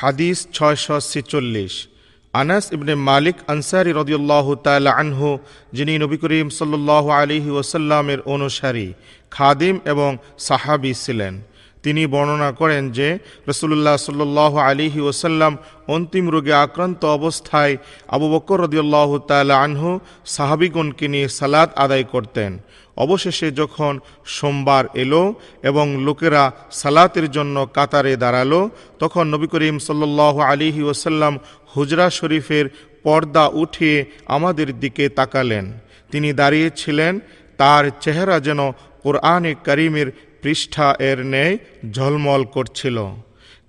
হাদিস ছয়শো ছেচল্লিশ। আনাস ইবনে মালিক আনসারি রদিউল্লাহ তালা আনহু, যিনি নবী করিম সাল্লাহ আলিহি ওসাল্লামের অনুসারী, খাদিম এবং সাহাবি ছিলেন। তিনি বর্ণনা করেন যে রসুল্লাহ সাল্লাহ আলিহি ওসাল্লাম অন্তিম রোগে আক্রান্ত অবস্থায় আবু বকর রদিউল্লাহ তালা আনহু সাহাবিগণকে নিয়ে সালাদ আদায় করতেন। অবশেষে যখন সোমবার এলো এবং লোকেরা সালাতের জন্য কাতারে দাঁড়াল, তখন নবী করিম সাল্লাহ আলিহি ওসাল্লাম হুজরা শরীফের পর্দা উঠিয়ে আমাদের দিকে তাকালেন। তিনি দাঁড়িয়েছিলেন, তার চেহারা যেন কোরআনে করিমের পৃষ্ঠা এর ন্যায় ঝলমল করছিল।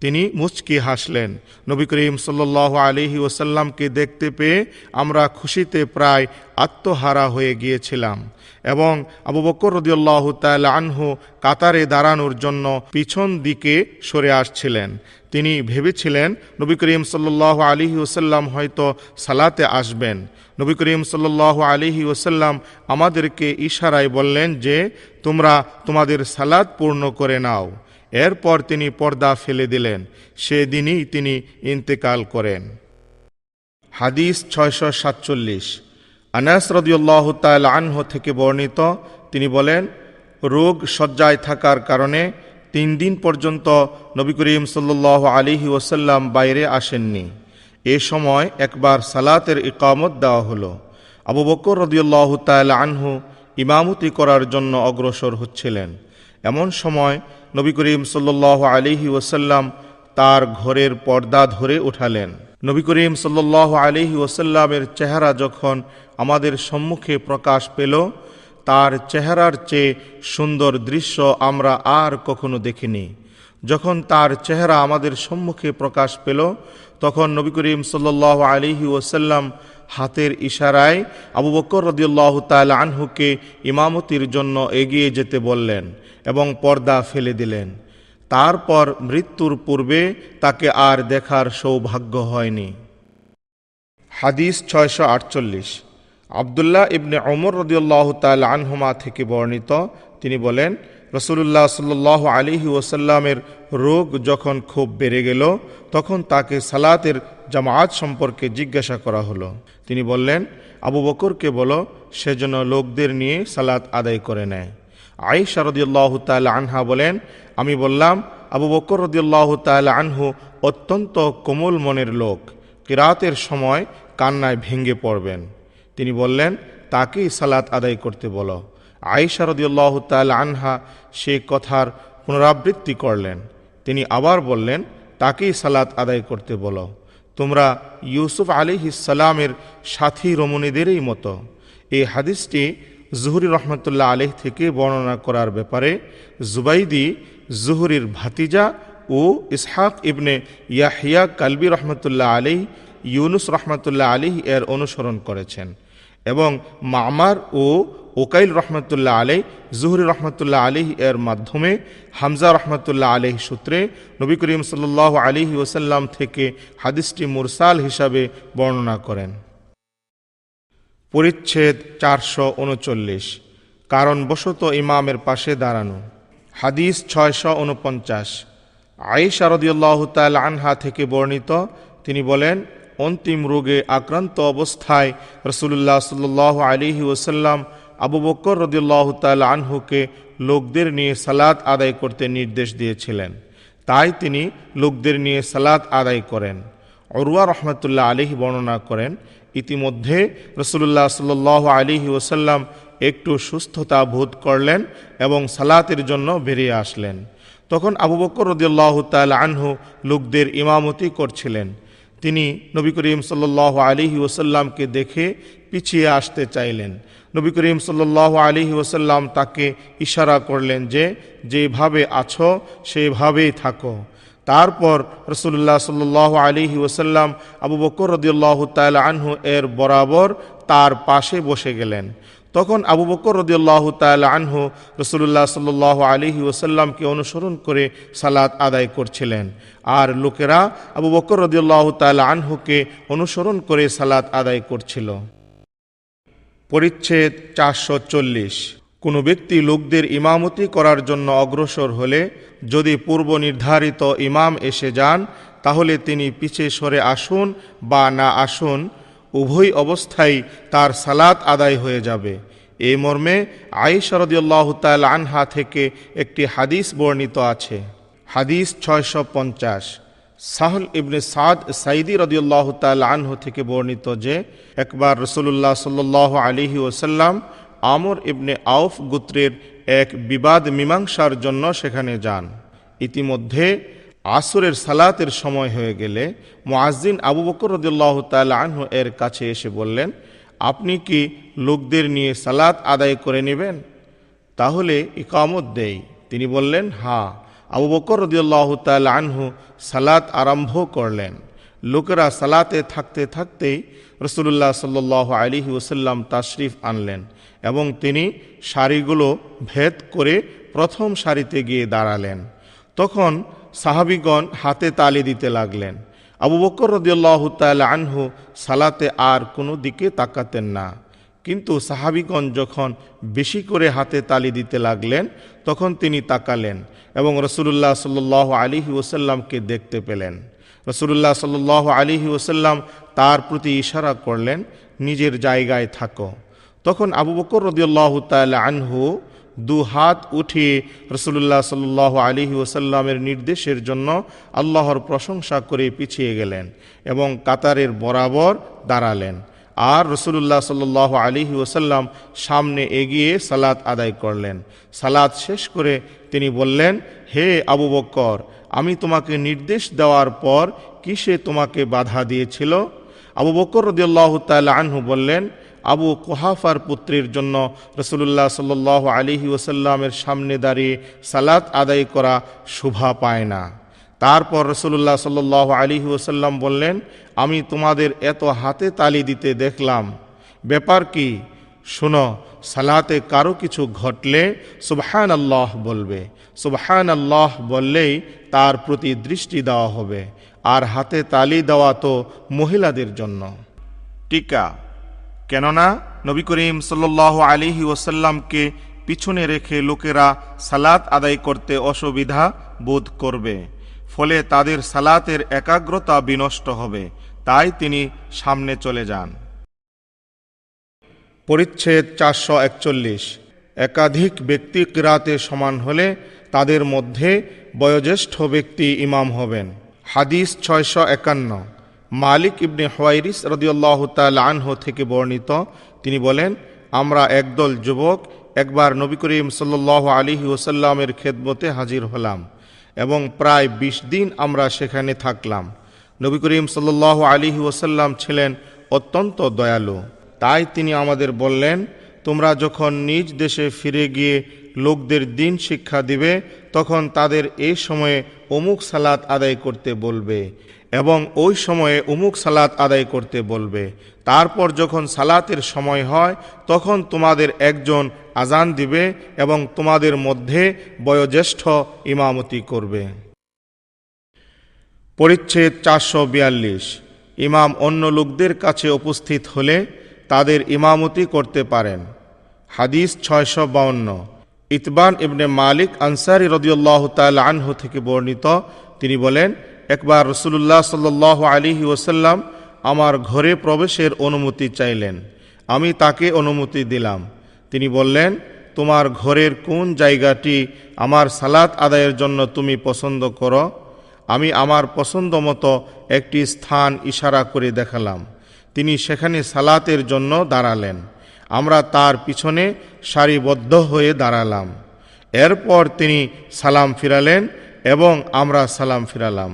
তিনি মুচকি হাসলেন। নবী করিম সাল্লাহ আলিহি ওসাল্লামকে দেখতে পেয়ে আমরা খুশিতে প্রায় আত্মহারা হয়ে গিয়েছিলাম। এবং আবু বকর রদিউল্লাহ আনহু কাতারে দাঁড়ানোর জন্য পিছন দিকে সরে আসছিলেন। তিনি ভেবেছিলেন, নবী করিম সাল্লাহ আলিহি ওসাল্লাম হয়তো সালাতে আসবেন। নবী করিম সাল্লাহ আলিহি ওসাল্লাম আমাদেরকে ইশারায় বললেন যে, তোমরা তোমাদের সালাদ পূর্ণ করে নাও। এরপর তিনি পর্দা ফেলে দিলেন। সেদিনই তিনি ইন্তেকাল করেন। হাদিস ছয়শো সাতচল্লিশ। আনাস রদিউল্লাহ তাল আনহ থেকে বর্ণিত, তিনি বলেন, রোগ শয্যায় থাকার কারণে তিন দিন পর্যন্ত নবী করিম সাল্লাহ আলিহি ওসাল্লাম বাইরে আসেননি। এ সময় একবার সালাতের ইকামত দেওয়া হলো। আবু বকর রদিউল্লাহ তাল আনহু ইমামতি করার জন্য অগ্রসর হচ্ছিলেন। এমন সময় নবী করিম সাল্লাহ আলিহি ওসাল্লাম তার ঘরের পর্দা ধরে উঠালেন। নবী করিম সাল্লাহ আলিহি ওসাল্লামের চেহারা যখন আমাদের সম্মুখে প্রকাশ পেল, তার চেহারার চেয়ে সুন্দর দৃশ্য আমরা আর কখনো দেখিনি। যখন তার চেহারা আমাদের সম্মুখে প্রকাশ পেল, তখন নবী করিম সাল্লাহ আলিহি ওসাল্লাম হাতের ইশারায় আবু বকর রদিউল্লাহ তাল আনহুকে ইমামতির জন্য এগিয়ে যেতে বললেন এবং পর্দা ফেলে দিলেন। তারপর মৃত্যুর পূর্বে তাকে আর দেখার সৌভাগ্য হয়নি। হাদিস ছয়শো আটচল্লিশ। আবদুল্লাহ ইবনে অমর রদিউল্লাহ তাল আনহুমা থেকে বর্ণিত, তিনি বলেন রসুল্লাহ সাল্লাহ আলিহি ওসাল্লামের রোগ যখন খুব বেড়ে গেল, তখন তাকে সালাতের জামায়াত সম্পর্কে জিজ্ঞাসা করা হলো। তিনি বললেন, আবু বকরকে বলো সেজন্য লোকদের নিয়ে সালাত আদায় করে নেয়। আইসা রদিউল্লাহ তাল আনহা বলেন, আমি বললাম, আবু বকর রদিউল্লাহ তাল আনহু অত্যন্ত কোমল মনের লোক। কিরাতের সময় কান্নায় ভেঙে পড়বেন। তিনি বললেন, তাকেই সালাত আদায় করতে বলো। আইসা রদিউল্লাহ তাল আনহা সে কথার পুনরাবৃত্তি করলেন। তিনি আবার বললেন, তাকেই সালাত আদায় করতে বলো। তোমরা ইউসুফ আলী সালামের সাথী রমণীদেরই মতো। এই হাদিসটি জুহুরি রহমতুল্লাহ আলহ থেকে বর্ণনা করার ব্যাপারে জুবাইদি, জুহুরির ভাতিজা ও ইসহাক ইবনে ইয়াহিয়া কালবি রহমতুল্লাহ আলী ইউনুস রহমতুল্লাহ আলী এর অনুসরণ করেছেন এবং মামার ও ওকাইল রহমতুল্লাহ আলী জুহরি রহমতুল্লাহ আলী এর মাধ্যমে হামজা রহমতুল্লাহ আলী সূত্রে নবী করিম সাল্লাহ আলী ওসাল্লাম থেকে হাদিসটি মুরসাল হিসাবে বর্ণনা করেন। পরিচ্ছেদ চারশো উনচল্লিশ। কারণবশত ইমামের পাশে দাঁড়ানো। হাদিস ছয়শো উনপঞ্চাশ। আয়েশা রদিউল্লাহ তাল আনহা থেকে বর্ণিত, তিনি বলেন, অন্তিম রোগে আক্রান্ত অবস্থায় রসুল্লাহ সাল্লাহ আলিহি ওসাল্লাম আবু বকর রদিউল্লাহ তাল আনহুকে লোকদের নিয়ে সালাত আদায় করতে নির্দেশ দিয়েছিলেন। তাই তিনি লোকদের নিয়ে সালাত আদায় করেন। অরুয়া রহমতুল্লাহ আলিহি বর্ণনা করেন ইতিমধ্যে রসুল্লাহ সাল আলিহি ওসাল্লাম একটু সুস্থতা বোধ করলেন এবং সালাতের জন্য বেরিয়ে আসলেন। তখন আবু বকর রদিয়াল্লাহ তাল আনহু লোকদের ইমামতি করছিলেন। তিনি নবী করিম সাল্লাহ আলিহি ওসাল্লামকে দেখে পিছিয়ে আসতে চাইলেন। নবী করিম সাল্লাহ আলিহি ওসাল্লাম তাকে ইশারা করলেন যে, যেভাবে আছো, সেভাবেই থাকো। তারপর রসুল্লাহ সাল্লাহ আলিহি ওসাল্লাম আবু বকর রদিউল্লাহ তাল আনহু এর বরাবর তার পাশে বসে গেলেন। তখন আবু বকর রদিউল্লাহ তাল আনহু রসুল্লাহ সাল্লাহ আলিহি ওসাল্লামকে অনুসরণ করে সালাত আদায় করছিলেন। আর লোকেরা আবু বকর রদিউল্লাহ তাল আনহুকে অনুসরণ করে সালাত আদায় করছিল। পরিচ্ছেদ চারশো চল্লিশ। কোনো ব্যক্তি লোকদের ইমামতি করার জন্য অগ্রসর হলে, যদি পূর্ব নির্ধারিত ইমাম এসে যান, তাহলে তিনি পিছে সরে আসুন বা না আসুন, উভয় অবস্থায় তার সালাত আদায় হয়ে যাবে। এই মর্মে আয়েশা রাদিয়াল্লাহু তাআলা আনহা থেকে একটি হাদিস বর্ণিত আছে। হাদিস ছয়শো পঞ্চাশ। সাহল ইবনে সাদ সাইদি রদিউল্লাহ তাল আনহু থেকে বর্ণিত যে, একবার রসুল্লাহ সাল্লাহ আলিহি ওসাল্লাম আমর ইবনে আউফ গুত্রের এক বিবাদ মীমাংসার জন্য সেখানে যান। ইতিমধ্যে আসরের সালাতের সময় হয়ে গেলে মুআজ্জিন আবু বকর রদিউল্লাহ তাল আনহু এর কাছে এসে বললেন, আপনি কি লোকদের নিয়ে সালাত আদায় করে নেবেন? তাহলে ইকামত দেই। তিনি বললেন, হা। আবু বকর রদিয়াল্লাহ আনহু সালাত আরম্ভ করলেন। লোকেরা সালাতে থাকতে থাকতেই রসুল্লাহ সাল্লাহ আলিহি ওসাল্লাম তাশরিফ আনলেন। এবং তিনি সারিগুলো ভেদ করে প্রথম সারিতে গিয়ে দাঁড়ালেন। তখন সাহাবিগণ হাতে তালি দিতে লাগলেন। আবু বকর রদিয়াল্লাহ তাল আনহু সালাতে আর কোনো দিকে তাকাতেন না। কিন্তু সাহাবিগণ যখন বেশি করে হাতে তালি দিতে লাগলেন, তখন তিনি তাকালেন এবং রসুল্লাহ সাল্লাহ আলিহি ওসাল্লামকে দেখতে পেলেন। রসুল্লাহ সাল্লাহ আলিহি ওসাল্লাম তার প্রতি ইশারা করলেন, নিজের জায়গায় থাকো। তখন আবু বকর রদিয়াল্লাহ তাল আনহু দু হাত উঠিয়ে রসুল্লাহ সাল্লাহ আলিহি ওসাল্লামের নির্দেশের জন্য আল্লাহর প্রশংসা করে পিছিয়ে গেলেন এবং কাতারের বরাবর দাঁড়ালেন। আর রসুল্লাহ সাল্লাহ আলিহি ওসাল্লাম সামনে এগিয়ে সালাত আদায় করলেন। সালাত শেষ করে তিনি বললেন, হে আবু বক্কর আমি তোমাকে নির্দেশ দেওয়ার পর কিসে তোমাকে বাধা দিয়েছিল? আবু বকর রদিয়াল্লাহ তাল আনহু বললেন আবু কুহাফার পুত্রের জন্য রসুল্লাহ সাল্লাহ আলিহি ওসাল্লামের সামনে দাঁড়িয়ে সালাত আদায় করা শোভা পায় না। তারপর রসুল্লাহ সাল্লাহ আলিহি ওসাল্লাম বললেন, আমি তোমাদের এত হাতে তালি দিতে দেখলাম। ব্যাপার কি? শোনো, সালাতে কারও কিছু ঘটলে সুবহান আল্লাহ বলবে। সুবহান আল্লাহ বললেই তার প্রতি দৃষ্টি দেওয়া হবে। আর হাতে তালি দেওয়া তো মহিলাদের জন্য। টিকা। কেননা নবী করিম সাল্লাহ আলিহি ওসাল্লামকে পিছনে রেখে লোকেরা সালাত আদায় করতে অসুবিধা বোধ করবে, ফলে তাদের সালাতের একাগ্রতা বিনষ্ট হবে, তাই তিনি সামনে চলে যান। পরিচ্ছেদ চারশো একচল্লিশ। একাধিক ব্যক্তি কিরাতে সমান হলে তাদের মধ্যে বয়োজ্যেষ্ঠ ব্যক্তি ইমাম হবেন। হাদিস ছয়শো একান্ন। মালিক ইবনে হওয়াইরিস রদিয়াল্লাহ তাল আনহ থেকে বর্ণিত। তিনি বলেন, আমরা একদল যুবক একবার নবী করিম সাল্লাহ আলিহি ওসাল্লামের খেদমতে হাজির হলাম এবং প্রায় ২০ দিন আমরা সেখানে থাকলাম। নবী করিম সাল্লাহ আলিহি ওসাল্লাম ছিলেন অত্যন্ত দয়ালু। তাই তিনি আমাদের বললেন, তোমরা যখন নিজ দেশে ফিরে গিয়ে লোকদের দিন শিক্ষা দিবে, তখন তাদের এই সময়ে অমুক সালাত আদায় করতে বলবে। এবং ওই সময়ে উমুক সালাত আদায় করতে বলবে। তারপর যখন সালাতের সময় হয়, তখন তোমাদের একজন আজান দিবে এবং তোমাদের মধ্যে বয়োজ্যেষ্ঠ ইমামতি করবে। পরিচ্ছেদ চারশো বিয়াল্লিশ। ইমাম অন্য লোকদের কাছে উপস্থিত হলে তাদের ইমামতি করতে পারেন। হাদিস ছয়শো বাউন্ন। ইতবান ইবনে মালিক আনসারি রদিউল্লাহ তাল আনহু থেকে বর্ণিত। তিনি বলেন একবার রসুল্লাহ সাল্লাহ আলিহি ওসাল্লাম আমার ঘরে প্রবেশের অনুমতি চাইলেন। আমি তাকে অনুমতি দিলাম। তিনি বললেন, তোমার ঘরের কোন জায়গাটি আমার সালাত আদায়ের জন্য তুমি পছন্দ করো? আমি আমার পছন্দ মতো একটি স্থান ইশারা করে দেখালাম। তিনি সেখানে সালাতের জন্য দাঁড়ালেন। আমরা তার পিছনে সারিবদ্ধ হয়ে দাঁড়ালাম। এরপর তিনি সালাম ফিরালেন এবং আমরা সালাম ফিরালাম।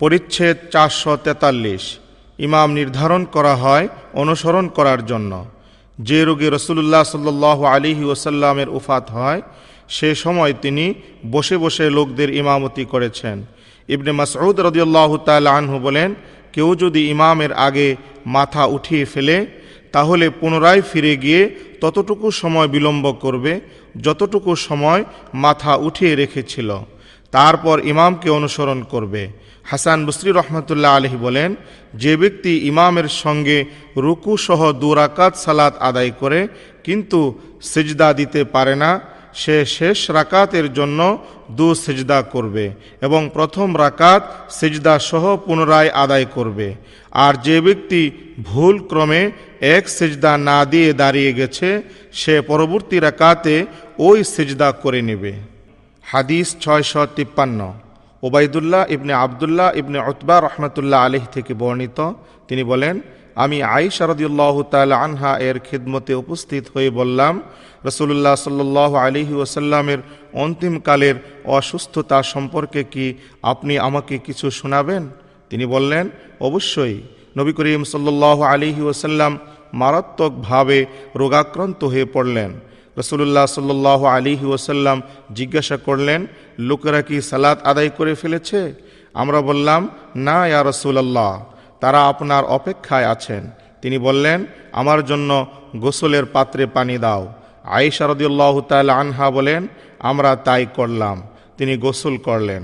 পরিচ্ছেদ চারশো তেতাল্লিশ। ইমাম নির্ধারণ করা হয় অনুসরণ করার জন্য। যে রোগে রসুল্লাহ সাল্লাহ আলিহি ওসাল্লামের উফাত হয়, সে সময় তিনি বসে বসে লোকদের ইমামতি করেছেন। ইবনে মাসউদ রদিয়াল্লাহ তাল আনহু বলেন, কেউ যদি ইমামের আগে মাথা উঠিয়ে ফেলে, তাহলে পুনরায় ফিরে গিয়ে ততটুকু সময় বিলম্ব করবে যতটুকু সময় মাথা উঠিয়ে রেখেছিল। তারপর ইমামকে অনুসরণ করবে। হাসান বসরি রহমতুল্লাহ আলহি বলেন, যে ব্যক্তি ইমামের সঙ্গে রুকু সহ দুরাকাত সালাত আদায় করে, কিন্তু সিজদা দিতে পারে না, সে শেষ রাকাতের জন্য দু সেজদা করবে এবং প্রথম রাকাত সেজদা সহ পুনরায় আদায় করবে। আর যে ব্যক্তি ভুল ক্রমে এক সেজদা না দিয়ে দাঁড়িয়ে গেছে, সে পরবর্তী রাকাতে ওই সেজদা করে নেবে। হাদিস ছয়শো তিপ্পান্ন। ওবায়দুল্লাহ ইবনে আবদুল্লাহ ইবনে অতবা রহমতুল্লাহ আলহ থেকে বর্ণিত। তিনি বলেন, আমি আই শারদুল্লাহ তাল আনহা এর খিদমতে উপস্থিত হয়ে বললাম রসুল্লাহ সাল্লাহ আলিহি ওসাল্লামের অন্তিমকালের অসুস্থতা সম্পর্কে কি আপনি আমাকে কিছু শোনাবেন? তিনি বললেন, অবশ্যই। নবী করিম সাল্লাহ আলিহি ওসাল্লাম মারাত্মকভাবে রোগাক্রান্ত হয়ে পড়লেন। রসুল্লাহ সাল্লাহ আলিহি ওসাল্লাম জিজ্ঞাসা করলেন, লোকেরা কি সালাত আদায় করে ফেলেছে? আমরা বললাম, না, ইয়া রসুলাল্লাহ, তারা আপনার অপেক্ষায় আছেন। তিনি বললেন, আমার জন্য গোসলের পাত্রে পানি দাও। আয়েশা রদিউল্লাহ তাল আনহা বলেন, আমরা তাই করলাম। তিনি গোসল করলেন।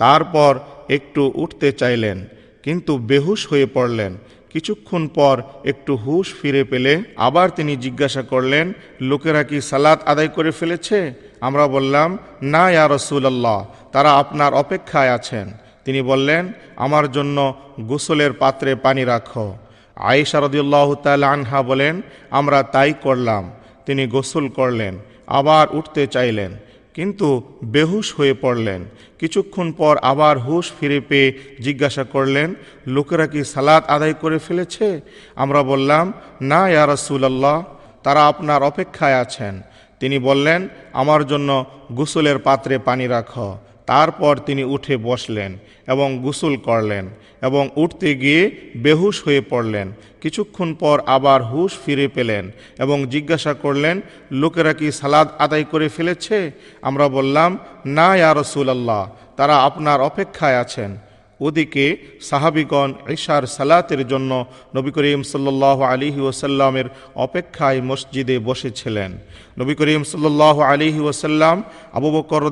তারপর একটু উঠতে চাইলেন, কিন্তু বেহুশ হয়ে পড়লেন। কিছুক্ষণ পর একটু হুশ ফিরে পেলে আবার তিনি জিজ্ঞাসা করলেন, লোকেরা কি সালাত আদায় করে ফেলেছে? আমরা বললাম, না ইয়া রসুলাল্লাহ, তারা আপনার অপেক্ষায় আছেন। তিনি বললেন, আমার জন্য গোসলের পাত্রে পানি রাখো। আয়েশা রদিউল্লাহ তাল আনহা বলেন, আমরা তাই করলাম। তিনি গোসল করলেন, আবার উঠতে চাইলেন। কিন্তু বেহুশ হয়ে পড়লেন। কিছুক্ষণ পর আবার হুশ ফিরে পেয়ে জিজ্ঞাসা করলেন, লোকেরা কি সালাত আদায় করে ফেলেছে? আমরা বললাম, না, ইয়া আল্লাহ তারা আপনার অপেক্ষায় আছেন। তিনি বললেন, আমার জন্য গোসলের পাত্রে পানি রাখো। তারপর তিনি উঠে বসলেন এবং গোসল করলেন এবং উঠতে গিয়ে বেহুশ হয়ে পড়লেন। কিছুক্ষণ পর আবার হুশ ফিরে পেলেন এবং জিজ্ঞাসা করলেন, লোকেরা কি সালাদ আদায় করে ফেলেছে? আমরা বললাম, না, ইয়া রসুলাল্লাহ, তারা আপনার অপেক্ষায় আছেন। ওদিকে সাহাবিগণ ঈশার সালাতের জন্য নবী করিম সাল্লাহ আলিহি ওসাল্লামের অপেক্ষায় মসজিদে বসেছিলেন। নবী করিম সাল্লাহ আলিহি ওসাল্লাম আবু বকর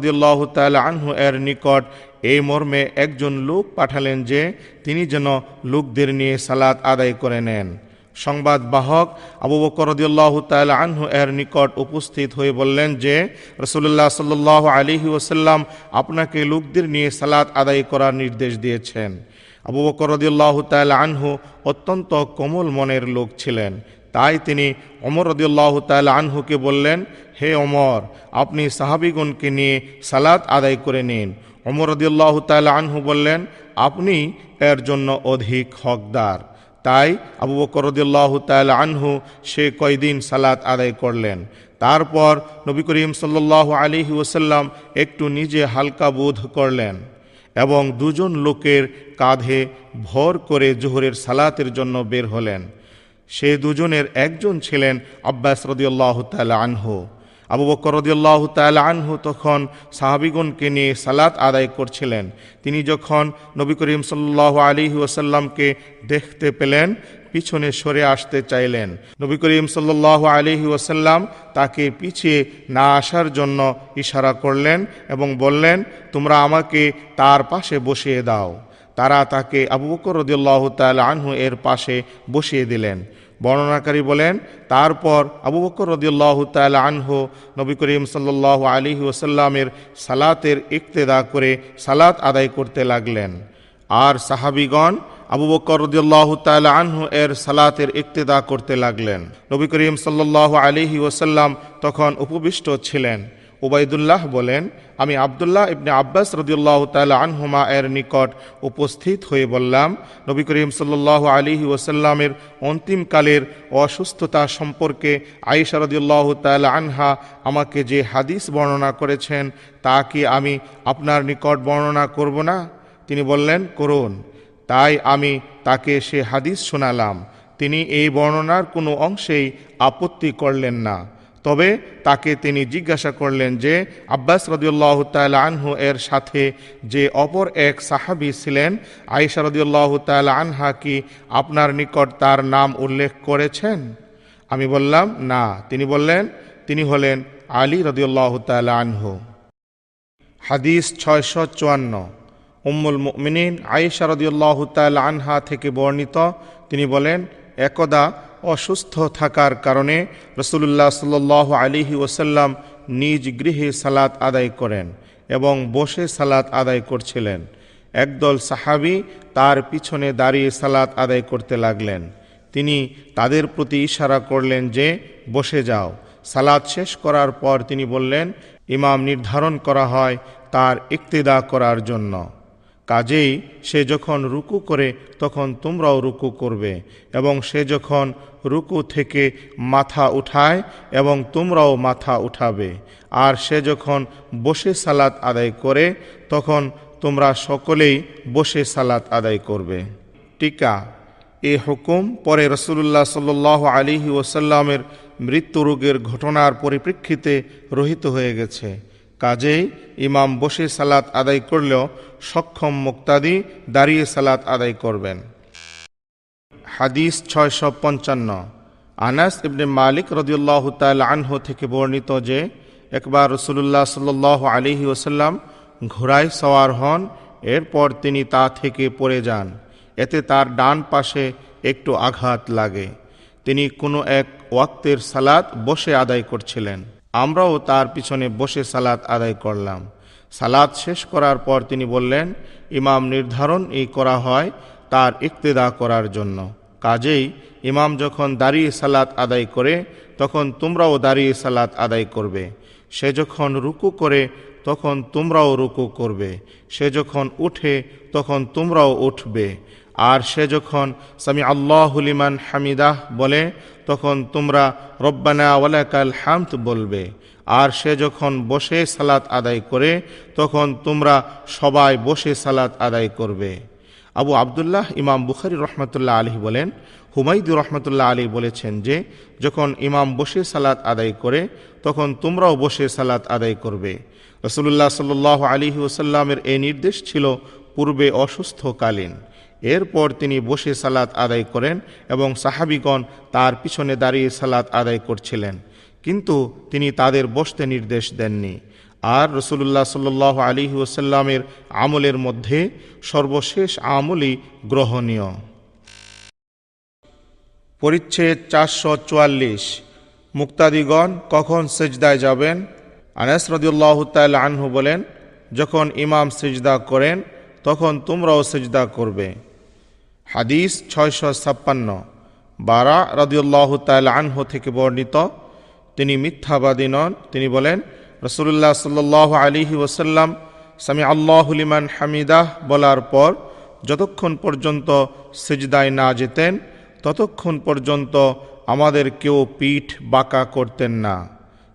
তাল আনহু এর নিকট এই মর্মে একজন লোক পাঠালেন যে তিনি যেন লোকদের নিয়ে সালাত আদায় করে নেন। সংবাদ বাহক আবু বকর রদিয়াল্লাহ তাল আনহু এর নিকট উপস্থিত হয়ে বললেন যে রসুল্লাহ সাল্লাহ আলিহি ওসাল্লাম আপনাকে লোকদের নিয়ে সালাত আদায় করার নির্দেশ দিয়েছেন। আবু বকর রদিয়াল্লাহ তাল আনহু অত্যন্ত কোমল মনের লোক ছিলেন। তাই তিনি অমর রদিয়াল্লাহ তাল আনহুকে বললেন, হে অমর আপনি সাহাবিগণকে নিয়ে সালাত আদায় করে নিন। অমর রদিয়াল্লাহ তাল আনহু বললেন, আপনি এর জন্য অধিক হকদার। তাই আবু বকর রদিয়াল্লাহ তাল আনহু সে কয়দিন সালাত আদায় করলেন। তারপর নবী করিম সাল্লাহ আলিহি ওসাল্লাম একটু নিজে হালকা বোধ করলেন এবং দুজন লোকের কাঁধে ভর করে জোহরের সালাতের জন্য বের হলেন। সে দুজনের একজন ছিলেন আব্বাস রদিয়াল্লাহ তাল আনহু। আবু বকর রদিয়াল্লাহ তাল আনহু তখন সাহাবিগণকে নিয়ে সালাত আদায় করছিলেন। তিনি যখন নবী করিম সাল্লাহ আলী ওসাল্লামকে দেখতে পেলেন, পিছনে সরে আসতে চাইলেন। নবী করিম সাল্লাহ আলহি ওসাল্লাম তাকে পিছিয়ে না আসার জন্য ইশারা করলেন এবং বললেন, তোমরা আমাকে তার পাশে বসিয়ে দাও। তারা তাকে আবু বকর রদিয়াল্লাহ তাল আনহু এর পাশে বসিয়ে দিলেন। বর্ণনাকারী বলেন, তারপর আবু বকর রদিউল্লাহ তাল আনহু নবী করিম সাল্লাহ আলী ওসাল্লামের সালাতের ইক্তেদা করে সালাত আদায় করতে লাগলেন। আর সাহাবিগণ আবু বকর রদিউল্লাহ তাল আনহু এর সালাতের ইক্তেদা করতে লাগলেন। নবী করিম সাল্লাহ আলিহি ওসাল্লাম তখন উপবিষ্ট ছিলেন। ওবায়দুল্লাহ বলেন, আমি আবদুল্লাহ ইবনে আব্বাস রদিউল্লাহ তালা আনহুমা এর নিকট উপস্থিত হয়ে বললাম, নবী করিম সাল্লাহ আলিহি ওসাল্লামের অন্তিমকালের অসুস্থতা সম্পর্কে আয়েশা রদিউল্লাহ তালা আনহা আমাকে যে হাদিস বর্ণনা করেছেন, তা কি আমি আপনার নিকট বর্ণনা করব না? তিনি বললেন, করুন। তাই আমি তাকে সে হাদিস শোনালাম। তিনি এই বর্ণনার কোনো অংশেই আপত্তি করলেন না। তবে তাকে তিনি জিজ্ঞাসা করলেন যে, আব্বাস রদিউল্লাহ তাল আনহু এর সাথে যে অপর এক সাহাবি ছিলেন, আয়েশা রদিউল্লাহ তাল আনহা কি আপনার নিকট তার নাম উল্লেখ করেছেন? আমি বললাম, না। তিনি বললেন, তিনি হলেন আলী রদিউল্লাহ তাল আনহু। হাদিস ছয়শো চুয়ান্ন। উম্মুল মুমিনিন আয়েশা রদিউল্লাহ তাল আনহা থেকে বর্ণিত। তিনি বলেন, একদা অসুস্থ থাকার কারণে রসুল্লাহ সাল আলিহি ওসাল্লাম নিজ গৃহে সালাত আদায় করেন এবং বসে সালাত আদায় করছিলেন। একদল সাহাবি তার পিছনে দাঁড়িয়ে সালাত আদায় করতে লাগলেন। তিনি তাদের প্রতি ইশারা করলেন যে, বসে যাও। সালাদ শেষ করার পর তিনি বললেন, ইমাম নির্ধারণ করা হয় তার ইক্তেদা করার জন্য। কাজেই সে যখন রুকু করে, তখন তোমরাও রুকু করবে এবং সে যখন রুকু থেকে মাথা উঠায় এবং তোমরাও মাথা উঠাবে। আর সে যখন বসে সালাত আদায় করে, তখন তোমরা সকলেই বসে সালাত আদায় করবে। টিকা। এ হুকুম পরে রসুল্লাহ সাল আলিহি ওসাল্লামের মৃত্যু রোগের ঘটনার পরিপ্রেক্ষিতে রহিত হয়ে গেছে। কাজেই ইমাম বসে সালাত আদায় করলেও সক্ষম মুক্তাদি দাঁড়িয়ে সালাত আদায় করবেন। হাদিস ছয়শো পঞ্চান্ন। আনাস ইবনে মালিক রদিউল্লাহ তাল আনহ থেকে বর্ণিত যে, একবার রসুল্লাহ সাল আলিহি ওসাল্লাম ঘোড়ায় সওয়ার হন, এরপর তিনি তা থেকে পড়ে যান। এতে তার ডান পাশে একটু আঘাত লাগে। তিনি কোনো এক ওয়াক্তের সালাত বসে আদায় করছিলেন। আমরাও তার পিছনে বসে সালাত আদায় করলাম। সালাত শেষ করার পর তিনি বললেন, ইমাম নির্ধারণ এই করা হয় তার ইক্তেদা করার জন্য। কাজেই ইমাম যখন দাঁড়িয়ে সালাত আদায় করে, তখন তোমরাও দাঁড়িয়ে সালাত আদায় করবে। সে যখন রুকু করে, তখন তোমরাও রুকু করবে। সে যখন উঠে, তখন তোমরাও উঠবে। আর সে যখন সামি আল্লাহুলিমান হামিদাহ বলে তখন তোমরা, রব্বানা ওয়ালাকাল হামদ বলবে। আর সে যখন বসে সালাত আদায় করে, তখন তোমরা সবাই বসে সালাত আদায় করবে। আবু আবদুল্লাহ ইমাম বুখারি রহমতুল্লাহ আলী বলেন হুমাইদুর রহমতুল্লাহ আলী বলেছেন যে, যখন ইমাম বসে সালাত আদায় করে, তখন তোমরাও বসে সালাত আদায় করবে। রসুল্লাহ সাল আলী ওসাল্লামের এই নির্দেশ ছিল পূর্বে অসুস্থকালীন। এরপর তিনি বসে সালাত আদায় করেন এবং সাহাবিগণ তার পিছনে দাঁড়িয়ে সালাত আদায় করছিলেন। কিন্তু তিনি তাদের বসতে নির্দেশ দেননি। আর রসুল্লাহ সাল আলী ওসাল্লামের আমলের মধ্যে সর্বশেষ আমলই গ্রহণীয়। পরিচ্ছেদ চারশো চুয়াল্লিশ। মুক্তাদিগণ কখন সেজদায় যাবেন? আনাস রদিউল্লাহ তাল আনহু বলেন, যখন ইমাম সেজদা করেন, তখন তোমরাও সেজদা করবে। হাদিস ছয়শো ছাপ্পান্ন। বারা রদিউল্লাহ তাল আনহু থেকে বর্ণিত। তিনি মিথ্যাবাদী নন। তিনি বলেন রসুল্লাহ সাল্লাহ আলিহি ওসাল্লাম সামি আল্লাহুলিমান হামিদাহ বলার পর যতক্ষণ পর্যন্ত সেজদায় না যেতেন, ততক্ষণ পর্যন্ত আমাদের কেউ পিঠ বাঁকা করতেন না।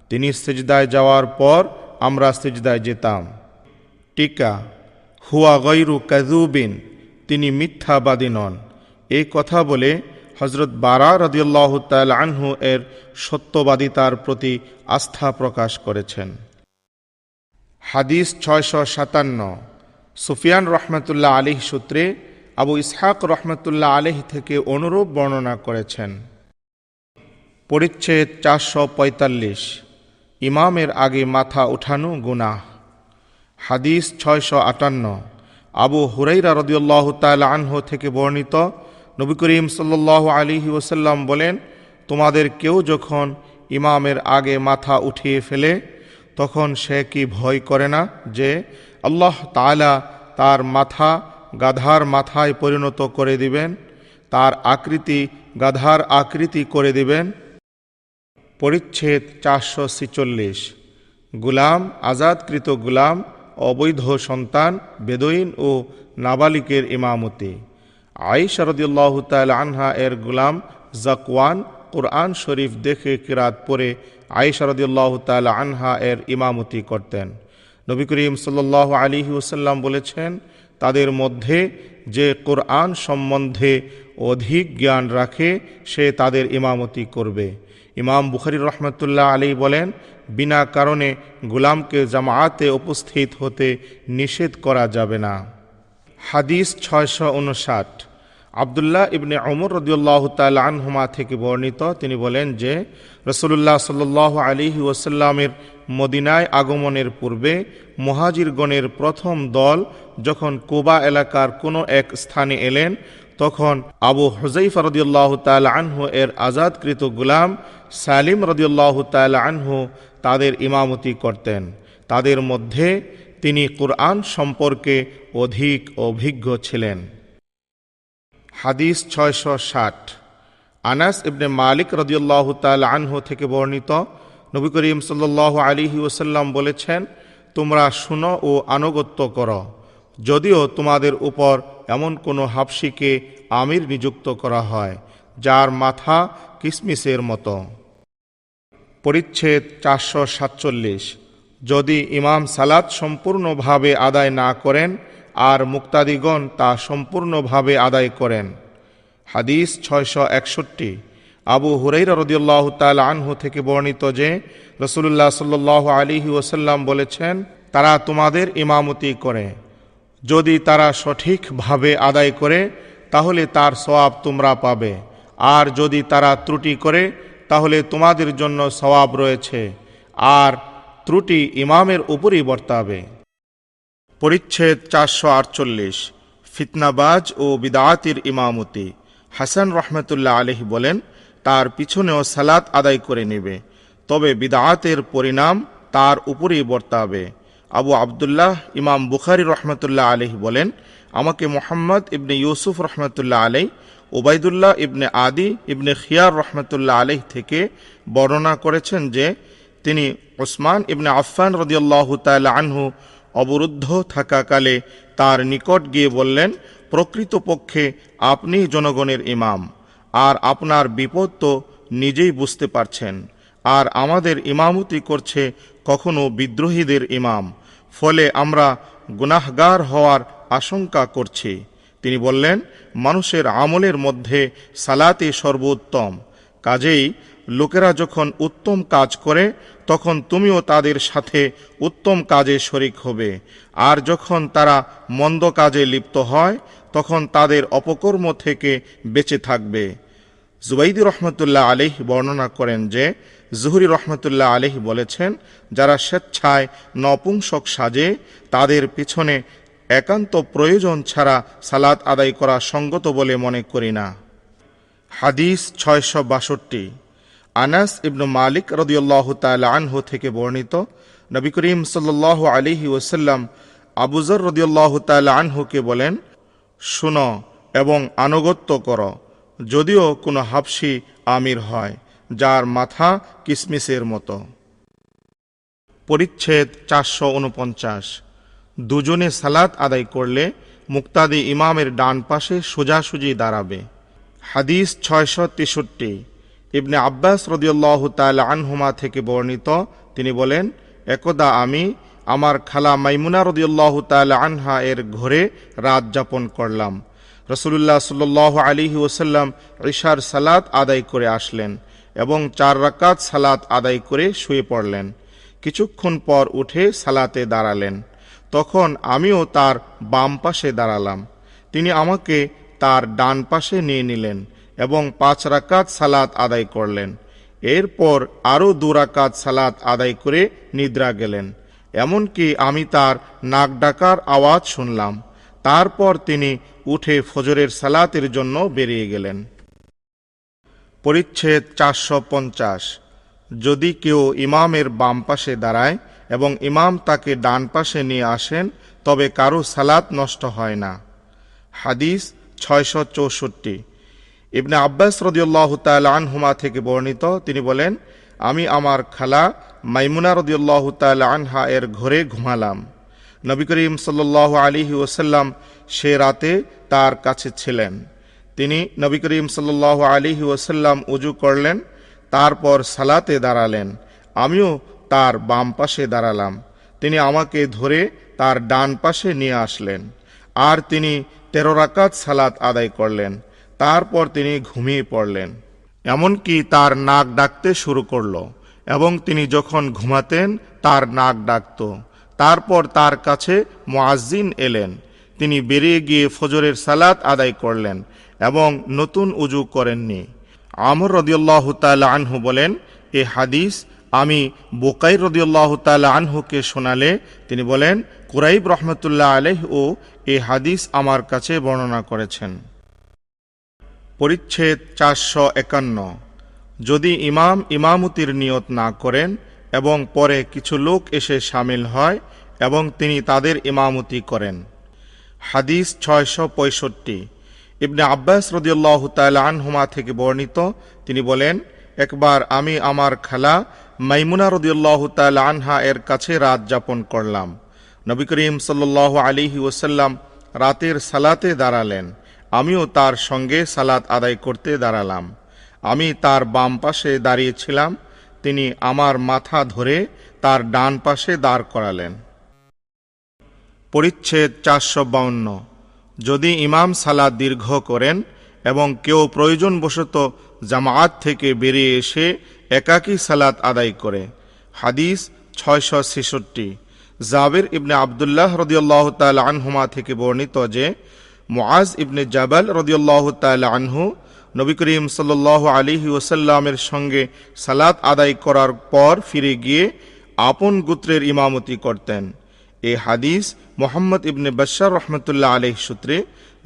তিনি সেজদায় যাওয়ার পর আমরা সেজদায় যেতাম। টিকা, হুয়া গৈরু কাজুবিন তিনি মিথ্যাবাদী নন। এই কথা বলে হজরত বারা রদিয়াল্লাহ তাল আনহু এর সত্যবাদিতার প্রতি আস্থা প্রকাশ করেছেন। হাদিস ছয়শো সাতান্ন। সুফিয়ান রহমতুল্লাহ আলিহ সূত্রে আবু ইসহাক রহমতুল্লাহ আলিহ থেকে অনুরূপ বর্ণনা করেছেন। পরিচ্ছেদ চারশো পঁয়তাল্লিশ। ইমামের আগে মাথা উঠানো গুনাহ। হাদিস ছয়শো আটান্ন। আবু হুরাইরা রদিউল্লাহ তাল আনহ থেকে বর্ণিত নবী করিম সাল্লাহ আলিহি ওসাল্লাম বলেন, তোমাদের কেউ যখন ইমামের আগে মাথা উঠিয়ে ফেলে, তখন সে কি ভয় করে না যে আল্লাহ তালা তার মাথা গাধার মাথায় পরিণত করে দিবেন, তার আকৃতি গাধার আকৃতি করে দিবেন? পরিচ্ছেদ চারশো ছিচল্লিশ। গুলাম, আজাদকৃত গুলাম অবৈধ সন্তান, বেদইন ও নাবালিকের ইমামতি। আইস রদিউল্লাহ তাল আনহা এর গুলাম জাকওয়ান কোরআন শরীফ দেখে কিরাত পরে আইস রদিউল্লাহ তাল আনহা এর ইমামতি করতেন। নবী করিম সাল্লাহ আলী ওসাল্লাম বলেছেন, তাদের মধ্যে যে কোরআন সম্বন্ধে অধিক জ্ঞান রাখে, সে তাদের ইমামতি করবে। ইমাম বুখারি রহমতুল্লাহ আলী বলেন বিনা কারণে গুলামকে জামায়াতে উপস্থিত হতে নিষেধ করা যাবে না। হাদিস ছয়শো উনষাট। আবদুল্লাহ ইবনে অমর রদিউল্লাহ তাল আনহুমা থেকে বর্ণিত, তিনি বলেন যে রসুল্লাহ সাল আলিহি ওসাল্লামের মদিনায় আগমনের পূর্বে মহাজিরগণের প্রথম দল যখন কোবা এলাকার কোনো এক স্থানে এলেন, তখন আবু হজাইফা রদিউল্লাহ তাল আনহু এর আজাদকৃত গুলাম সালিম রদিউল্লাহ তাল আনহু তাদের ইমামতি করতেন। তাদের মধ্যে তিনি কুরআন সম্পর্কে অধিক অভিজ্ঞ ছিলেন। হাদিস ছয়শো ষাট। আনাস ইবনে মালিক রদিউল্লাহ তাল আনহু থেকে বর্ণিত নবী করিম সাল্লাহ আলিহি ওসাল্লাম বলেছেন, তোমরা শুনো ও আনুগত্য করো। যদিও তোমাদের উপর এমন কোনো হাফসিকে আমির নিযুক্ত করা হয়, যার মাথা কিসমিসের মতো। পরিচ্ছেদ চারশো সাতচল্লিশ। যদি ইমাম সালাত সম্পূর্ণভাবে আদায় না করেন, আর মুক্তাদিগণ তা সম্পূর্ণভাবে আদায় করেন। হাদিস ছয়শো একষট্টি। আবু হুরাইরা রদিউল্লাহ তাল আনহু থেকে বর্ণিত যে রসুল্লাহ সাল্লাহ আলিহি ওসাল্লাম বলেছেন, তারা তোমাদের ইমামতি করে। যদি তারা সঠিকভাবে আদায় করে, তাহলে তার সওয়াব তোমরা পাবে। আর যদি তারা ত্রুটি করে তাহলে তোমাদের জন্য সওয়াব রয়েছে, আর ত্রুটি ইমামের উপরই বর্তাবে। পরিচ্ছেদ চারশো আটচল্লিশ, ফিতনাবাজ ও বিদাতির ইমামতি। হাসান রহমতুল্লাহ আলহি বলেন, তার পিছনেও সালাত আদায় করে নেবে, তবে বিদাতের পরিণাম তার উপরেই বর্তাবে। আবু আবদুল্লাহ ইমাম বুখারি রহমতুল্লাহ আলহি বলেন, আমাকে মোহাম্মদ ইবনে ইউসুফ রহমতুল্লাহ আলাই ওবায়দুল্লাহ ইবনে আদি ইবনে খিয়ার রহমতুল্লাহ আলহ থেকে বর্ণনা করেছেন যে তিনি ওসমান ইবনে আফফান রদিয়াল্লাহ তাল আনহু অবরুদ্ধ থাকাকালে তার নিকট গিয়ে বললেন, প্রকৃতপক্ষে আপনি জনগণের ইমাম, আর আপনার বিপদ তো নিজেই বুঝতে পারছেন, আর আমাদের ইমামতি করছে কখনো বিদ্রোহীদের ইমাম, ফলে আমরা গুনাহগার হওয়ার আশঙ্কা করছি। তিনি বললেন, মানুষের আমলের মধ্যে সালাতে সর্বোত্তম। কাজেই লোকেরা যখন উত্তম কাজ করে, তখন তুমিও তাদের সাথে উত্তম কাজে শরিক হবে। আর যখন তারা মন্দ কাজে লিপ্ত হয়, তখন তাদের অপকর্ম থেকে বেঁচে থাকবে। জুবাইদি রহমতুল্লাহ আলিহ বর্ণনা করেন যে, জুহরি রহমতুল্লাহ আলিহ বলেছেন, যারা স্বেচ্ছায় নপুংসক সাজে, তাদের পিছনে একান্ত প্রয়োজন ছাড়া সালাত আদায় করা সঙ্গত বলে মনে করি না। হাদিস ছয়শো বাষট্টি। আনাস ইবনু মালিক রদিউল্লাহ তাল আনহু থেকে বর্ণিত নবী করিম সাল্লাহ আলিহি ওসাল্লাম আবুজর রদিউল্লাহ তাল আনহুকে বলেন, শুনো এবং আনুগত্য করো, যদিও কোনো হাফসি আমির হয় যার মাথা কিসমিসের মতো। পরিচ্ছেদ চারশো উনপঞ্চাশ। দুজনে সালাত আদায় করলে মুক্তাদি ইমামের ডান পাশে সোজাসুজি দাঁড়াবে। হাদিস ছয়শো তেষট্টি। ইবনে আব্বাস রদিউল্লাহ তাল আনহুমা থেকে বর্ণিত, তিনি বলেন, একদা আমি আমার খালা মাইমুনা রদিউল্লাহ তাল আনহা এর ঘরে রাত যাপন করলাম। রসুল্লাহ সাল্লাহ আলিহি ওসাল্লাম ঈশার সালাত আদায় করে আসলেন এবং চার রাকাত সালাত আদায় করে শুয়ে পড়লেন। কিছুক্ষণ পর উঠে সালাতে দাঁড়ালেন। তখন আমিও তার বাম পাশে দাঁড়ালাম। তিনি আমাকে তার ডান পাশে নিয়ে নিলেন এবং পাঁচ রাকাত সালাত আদায় করলেন। এরপর আরও দু রাকাত সালাত আদায় করে নিদ্রা গেলেন। এমনকি আমি তার নাক ডাকার আওয়াজ শুনলাম। তারপর তিনি উঠে ফজরের সালাতের জন্য বেরিয়ে গেলেন। পরিচ্ছেদ চারশো পঞ্চাশ। যদি কেউ ইমামের বাম পাশে দাঁড়ায় এবং ইমাম তাকে ডান পাশে নিয়ে আসেন, তবে কারও সালাত নষ্ট হয় না। হাদিস ছয়শো চৌষট্টি। ইবনে আব্বাস রদিউল্লাহ আনহুমা থেকে বর্ণিত, তিনি বলেন, আমি আমার খালা মাইমুনা রদিউল্লাহ আনহা এর ঘরে ঘুমালাম। নবী করিম সাল্লাহ আলিহি ওসাল্লাম সে রাতে তার কাছে ছিলেন। তিনি নবী করিম সাল্লাহ আলিহি ওসাল্লাম উজু করলেন, তারপর সালাতে দাঁড়ালেন। আমিও তার বাম পাশে দাঁড়ালাম। তিনি আমাকে ধরে তার ডান পাশে নিয়ে আসলেন আর তিনি তেরো রাকাত সালাত আদায় করলেন। তারপর তিনি ঘুমিয়ে পড়লেন। এমনকি তার নাক ডাকতে শুরু করল এবং তিনি যখন ঘুমাতেন, তার নাক ডাকত। তারপর তার কাছে মোয়াজ্জিন এলেন। তিনি বেরিয়ে গিয়ে ফজরের সালাত আদায় করলেন এবং নতুন উজু করেননি। আমর রদিউল্লাহ তাল আনহু বলেন, এ হাদিস আমি বোকাই রদিউল্লাহ তাল আনহুকে শোনালে তিনি বলেন, কুরাইব রহমতুল্লাহ আলহ ও এ হাদিস আমার কাছে বর্ণনা করেছেন। পরিচ্ছেদ চারশো একান্ন। যদি ইমাম ইমামতির নিয়ত না করেন এবং পরে কিছু লোক এসে সামিল হয় এবং তিনি তাদের ইমামতি করেন। হাদিস ছয়শো পঁয়ষট্টি। ইবনে আব্বাস রদিউল্লাহ তাআলা আনহুমা থেকে বর্ণিত, তিনি বলেন, একবার আমি আমার খালা মাইমুনা রদিউল্লাহ তাআলা আনহা এর কাছে রাত যাপন করলাম। নবী করিম সাল্লাল্লাহু আলাইহি ওসাল্লাম রাতের সালাতে দাঁড়ালেন। আমিও তার সঙ্গে সালাত আদায় করতে দাঁড়ালাম। আমি তার বাম পাশে দাঁড়িয়েছিলাম। তিনি আমার মাথা ধরে তার ডান পাশে দাঁড় করালেন। পরিচ্ছেদ চারশো বাউন্ন। যদি ইমাম সালাদ দীর্ঘ করেন এবং কেউ প্রয়োজনবশত জামায়াত থেকে বেরিয়ে এসে একাকী সালাত আদায় করে। হাদিস ছয়শো ছেষট্টি। জাবের ইবনে আবদুল্লাহ রদিয়াল্লাহ তাল আনহুমা থেকে বর্ণিত যে, মুআজ ইবনে জাবাল রদিয়াল্লাহ তাল আনহু নবী করিম সাল্লাহ আলিহি ওসাল্লামের সঙ্গে সালাত আদায় করার পর ফিরে গিয়ে আপন গোত্রের ইমামতি করতেন। এ হাদিস মোহাম্মদ ইবনে বশার রহমতুল্লাহ আলহ সূত্রে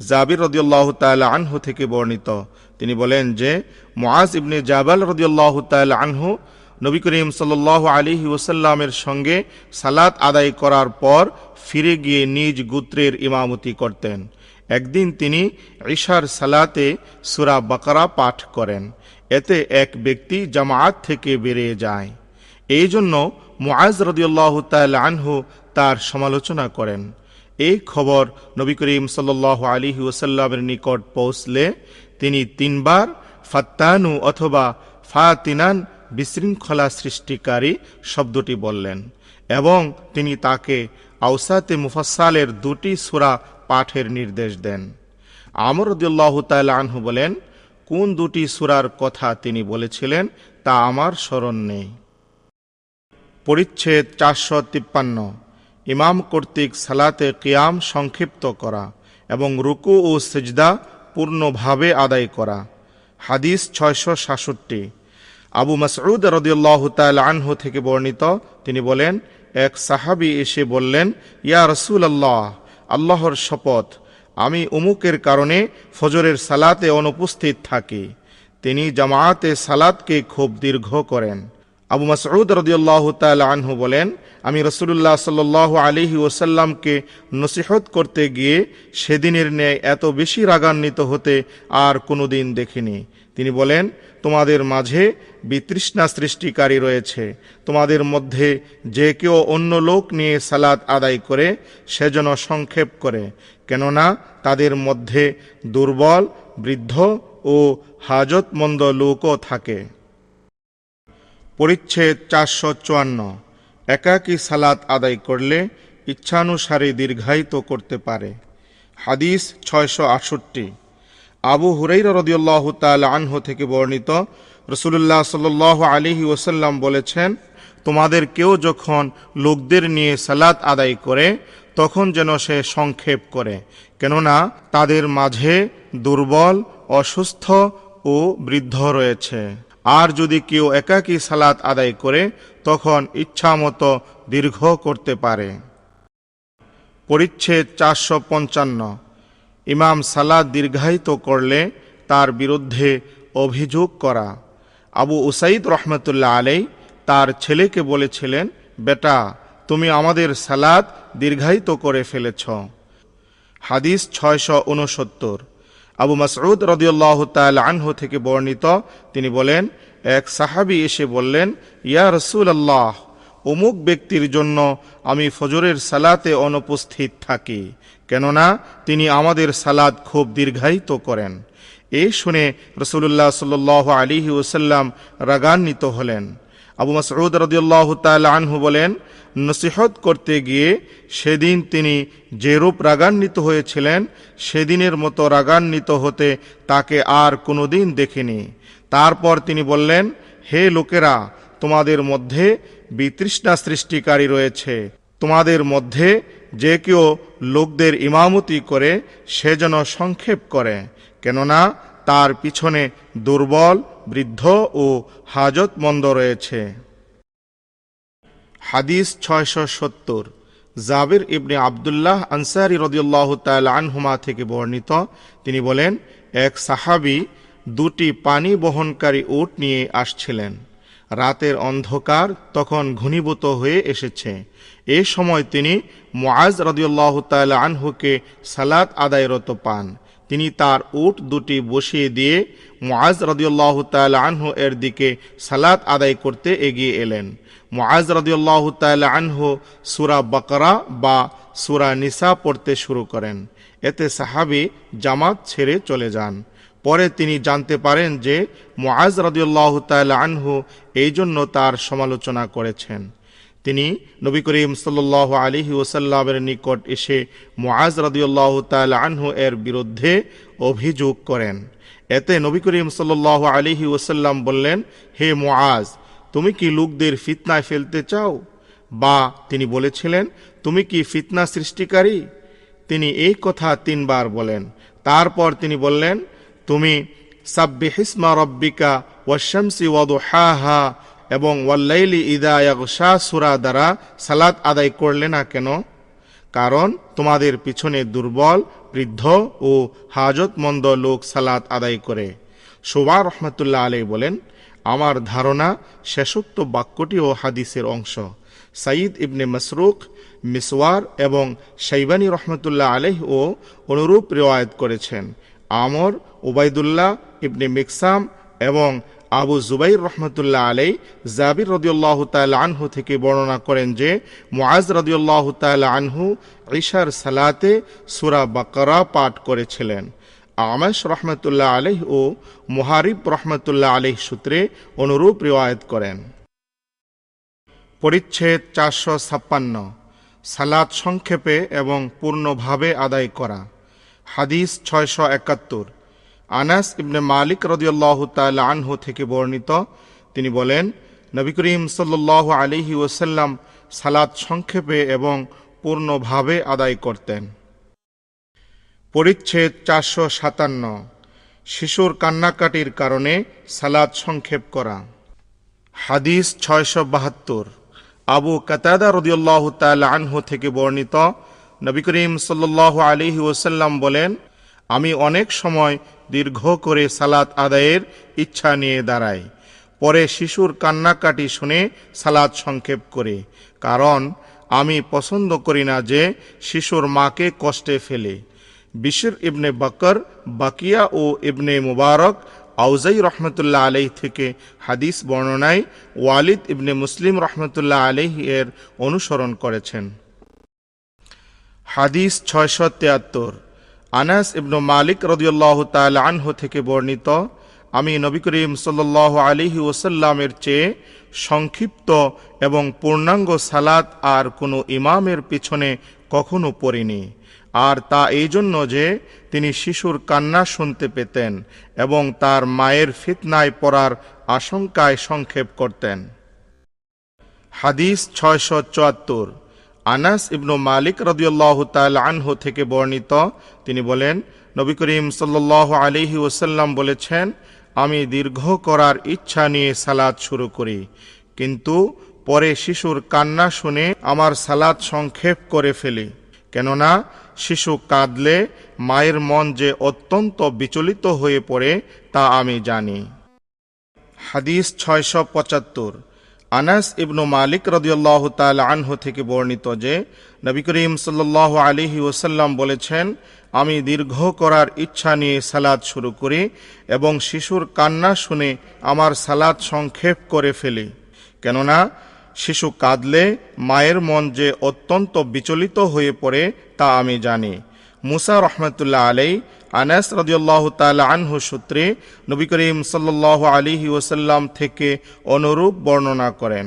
জাবির রদিয়াল্লাহ তাল্লাহ আনহু থেকে বর্ণিত। তিনি বলেন যে, মুআজ ইবনে জাবাল রদিয়াল্লাহ তাল্লাহ আনহু নবী করিম সাল্লাহ আলিহি ওসাল্লামের সঙ্গে সালাত আদায় করার পর ফিরে গিয়ে নিজ গোত্রের ইমামতি করতেন। একদিন তিনি ঈশার সালাতে সুরা বাকারা পাঠ করেন। এতে এক ব্যক্তি জামায়াত থেকে বেরিয়ে যায়। এই জন্য মুআজ রদিউল্লাহ তাল আনহু তার সমালোচনা করেন। এই খবর নবী করিম সাল্লাহ আলিহি ওসাল্লামের নিকট পৌঁছলে তিনি তিনবার ফাত্তানু অথবা ফাতিনান বিশৃঙ্খলা সৃষ্টিকারী শব্দটি বললেন এবং তিনি তাকে আউসাতে মুফাসালের দুটি সুরা পাঠের নির্দেশ দেন। আমর রদিউল্লাহ তাল আনহু বলেন, কোন দুটি সুরার কথা তিনি বলেছিলেন তা আমার স্মরণ নেই। পরিচ্ছেদ চারশো তিপ্পান্ন। ইমাম কর্তৃক সালাতে কিয়াম সংক্ষিপ্ত করা এবং রুকু ও সেজদা পূর্ণভাবে আদায় করা। হাদিস ছয়শো সাতষট্টি। আবু মাসউদ রদিউল্লাহ তাল আনহু থেকে বর্ণিত, তিনি বলেন, এক সাহাবি এসে বললেন, ইয়া রসুল আল্লাহ আল্লাহর শপথ, আমি উমুকের কারণে ফজরের সালাতে অনুপস্থিত থাকি। তিনি জামায়াতে সালাতকে খুব দীর্ঘ করেন। আবু মাসউদ রদিউল্লাহ তাল আনহু বলেন আমি রসুল্লাহ সাল্লাহ আলিহি ওসাল্লামকে নসিহত করতে গিয়ে সেদিনের ন্যায় এত বেশি রাগান্বিত হতে আর কোনো দিন দেখিনি। তিনি বলেন, তোমাদের মাঝে বিতৃষ্ণা সৃষ্টিকারী রয়েছে। তোমাদের মধ্যে যে কেউ অন্য লোক নিয়ে সালাত আদায় করে, সে যেন সংক্ষেপ করে। কেননা তাদের মধ্যে দুর্বল, বৃদ্ধ ও হাজতমন্দ লোকও থাকে। পরিচ্ছেদ চারশো চুয়ান্ন। একাকী সালাত আদায় করলে ইচ্ছানুসারে দীর্ঘায়িত করতে পারে। হাদিস ছয়শো আটষট্টি। আবু হুরাইর রদিউল্লাহ তাল আনহু থেকে বর্ণিত রসুল্লাহ সাল আলিহি ওসাল্লাম বলেছেন, তোমাদের কেউ যখন লোকদের নিয়ে সালাত আদায় করে, তখন যেন সে সংক্ষেপ করে। কেননা তাদের মাঝে দুর্বল, অসুস্থ ও বৃদ্ধ রয়েছে। আর যদি কেউ একাকী সালাত আদায় করে, তখন ইচ্ছামতো দীর্ঘ করতে পারে। পরিচ্ছেদ চারশো পঞ্চান্ন। ইমাম সালাদ দীর্ঘায়িত করলে তার বিরুদ্ধে অভিযোগ করা। আবু উসাইদ রহমতুল্লাহ আলাই তার ছেলেকে বলেছিলেন, বেটা, তুমি আমাদের সালাদ দীর্ঘায়িত করে ফেলেছ। হাদিস ছয়শো উনসত্তর। আবু মাসউদ রদিউল্লাহ তাল আনহু থেকে বর্ণিত, তিনি বলেন, এক সাহাবি এসে বললেন, ইয়া রসুল আল্লাহ অমুক ব্যক্তির জন্য আমি ফজরের সালাতে অনুপস্থিত থাকি, কেননা তিনি আমাদের সালাদ খুব দীর্ঘায়িত করেন। এ শুনে রসুল্লাহ সাল আলিহি ওসাল্লাম রাগান্বিত হলেন। আবু মাসউদ রদিউল্লাহ তাল আনহু বলেন, নসিহত করতে গিয়ে সেদিন তিনি যেরূপ রাগান্বিত হয়েছিলেন, সেদিনের মতো রাগান্বিত হতে তাকে আর কোনোদিন দেখিনি। তারপর তিনি বললেন, হে লোকেরা, তোমাদের মধ্যে বিতৃষ্ণা সৃষ্টিকারী রয়েছে। তোমাদের মধ্যে যে কেউ লোকদের ইমামতি করে, সে যেন সংক্ষেপ করে, কেননা তার পিছনে দুর্বল বৃদ্ধ ও হাজতমন্দ রয়েছে। হাদিস ছয়শো সত্তর। জাবির ইবনে আবদুল্লাহ আনসারি রদিউল্লাহ তাল আনহুমা থেকে বর্ণিত। তিনি বলেন, এক সাহাবি দুটি পানি বহনকারী উট নিয়ে আসছিলেন। রাতের অন্ধকার তখন ঘনীভূত হয়ে এসেছে। এ সময় তিনি মুআজ রাদিয়াল্লাহু তাআলা আনহুকে সালাত আদায়রত পান। তিনি তার উট দুটি বসিয়ে দিয়ে মুআজ রাদিয়াল্লাহু তাআলা আনহু এর দিকে সালাত আদায় করতে এগিয়ে এলেন। মুআজ রাদিয়াল্লাহু তাআলা আনহু সুরা বকরা বা সুরা নিসা পড়তে শুরু করেন। এতে সাহাবী জামাত ছেড়ে চলে যান। পরে তিনি জানতে পারেন যে মুআজ রাদিয়াল্লাহু তাআলা আনহু এই জন্য তার সমালোচনা করেছেন। তিনি নবী করিম সাল্লাহ আলিহি ওসাল্লামের নিকট এসে মুআজ রাদিউল্লাহ তাল আনহু এর বিরুদ্ধে অভিযোগ করেন। এতে নবী করিম সাল্লাহ আলিহি ওসাল্লাম বললেন, হে মোয়াজ তুমি কি লোকদের ফিতনায় ফেলতে চাও? বা তিনি বলেছিলেন, তুমি কি ফিতনা সৃষ্টিকারী? তিনি এই কথা তিনবার বলেন। তারপর তিনি বললেন, তুমি সাব্বিহিসমা রব্বিকা ওয়াশামসি ওয়াদুহাহা এবং ওয়াল্লাইলি ইদা ইয়াগশা সূরা দ্বারা সালাত আদায় করলে না কেন? কারণ তোমাদের পিছনে দুর্বল, বৃদ্ধ ও হাজতমন্দ লোক সালাত আদায় করে। শোভা রহমতুল্লাহ আলাই বলেন, আমার ধারণা শেষোক্ত বাক্যটি ও হাদিসের অংশ। সাঈদ ইবনে মসরুক, মিসওয়ার এবং শাইবানী রহমতুল্লাহ আলহ ও অনুরূপ রেওয়ায়ত করেছেন। আমর উবাইদুল্লাহ ইবনে মিকসাম এবং আবু জুবাইর রহমতুল্লাহ আলাই জাবির রদিউল্লাহ তাল আনহু থেকে বর্ণনা করেন যে, মুআজ রদিউল্লাহ তাল আনহু ঈশার সালাতে সুরা বাকরা পাঠ করেছিলেন। আমাশ রহমতুল্লাহ আলহ ও মুহারিব রহমতুল্লাহ আলহ সূত্রে অনুরূপ রিওয়ায়ত করেন। পরিচ্ছেদ চারশো ছাপ্পান্ন, সালাত সংক্ষেপে এবং পূর্ণভাবে আদায় করা। হাদিস ছয়শো একাত্তর আনাস ইবনে মালিক রদিয়াল্লাহ তাল আনহু থেকে বর্ণিত, তিনি বলেন, নবী করিম সাল্লাহ আলিহি ওসাল্লাম সালাত সংক্ষেপে এবং পূর্ণভাবে আদায় করতেন। পরিচ্ছেদ চারশো সাতান্ন, শিশুর কান্নাকাটির কারণে সালাদ সংক্ষেপ করা। হাদিস ছয়শো বাহাত্তর, আবু কাতাদা রদিউল্লাহ তাল আনহু থেকে বর্ণিত, নবী করিম সাল্লাহ আলিহি ওসাল্লাম বলেন আমি অনেক সময় দীর্ঘ করে সালাত আদায়ের ইচ্ছা নিয়ে দাঁড়াই। পরে শিশুর কান্নাকাটি শুনে সালাদ সংক্ষেপ করে। কারণ, আমি পছন্দ করি না যে শিশুর মাকে কষ্টে ফেলে। বিশির ইবনে বকর, বাকিয়া ও ইবনে মুবারক, আউজাই রহমতুল্লাহ আলাই থেকে হাদিস বর্ণনায় ওয়ালিদ ইবনে মুসলিম রহমতুল্লাহ আলাই এর অনুসরণ করেছেন। হাদিস ছয়শো তিয়াত্তর। আনাস ইবনু মালিক রদিউল্লাহ তাল আনহ থেকে বর্ণিত, আমি নবী করিম সাল্লাহ আলিহি ওসাল্লামের চেয়ে সংক্ষিপ্ত এবং পূর্ণাঙ্গ সালাত আর কোনো ইমামের পিছনে কখনো পড়িনি। আর তা এই জন্য যে তিনি শিশুর কান্না শুনতে পেতেন এবং তার মায়ের ফিতনায় পড়ার আশঙ্কায় সংক্ষেপ করতেন। হাদিস ছয়শো চুয়াত্তর। আনাস ইবনু মালিক রদিউল্লাহ তাল আনহু থেকে বর্ণিত, তিনি বলেন, নবী করিম সাল্লাহ আলিহি ওসাল্লাম বলেছেন, আমি দীর্ঘ করার ইচ্ছা নিয়ে সালাদ শুরু করি, কিন্তু পরে শিশুর কান্না শুনে আমার সালাদ সংক্ষেপ করে ফেলি। কেননা, শিশু কাঁদলে মায়ের মন যে অত্যন্ত বিচলিত হয়ে পড়ে তা আমি জানি। হাদিস ছয়শো পঁচাত্তর। আনাস ইবনু মালিক রদিয়াল্লাহ তাল আনহু থেকে বর্ণিত যে, নবী করিম সাল্লাহ আলিহি ওসাল্লাম বলেছেন, আমি দীর্ঘ করার ইচ্ছা নিয়ে সালাদ শুরু করি এবং শিশুর কান্না শুনে আমার সালাদ সংক্ষেপ করে ফেলি। কেননা, শিশু কাঁদলে মায়ের মন যে অত্যন্ত বিচলিত হয়ে পড়ে তা আমি জানি। মুসা রহমতুল্লাহ আলাই আনাস রদিয়াল্লাহ তাল আনহু সূত্রে নবী করিম সাল্লাহ আলিহি ওসাল্লাম থেকে অনুরূপ বর্ণনা করেন।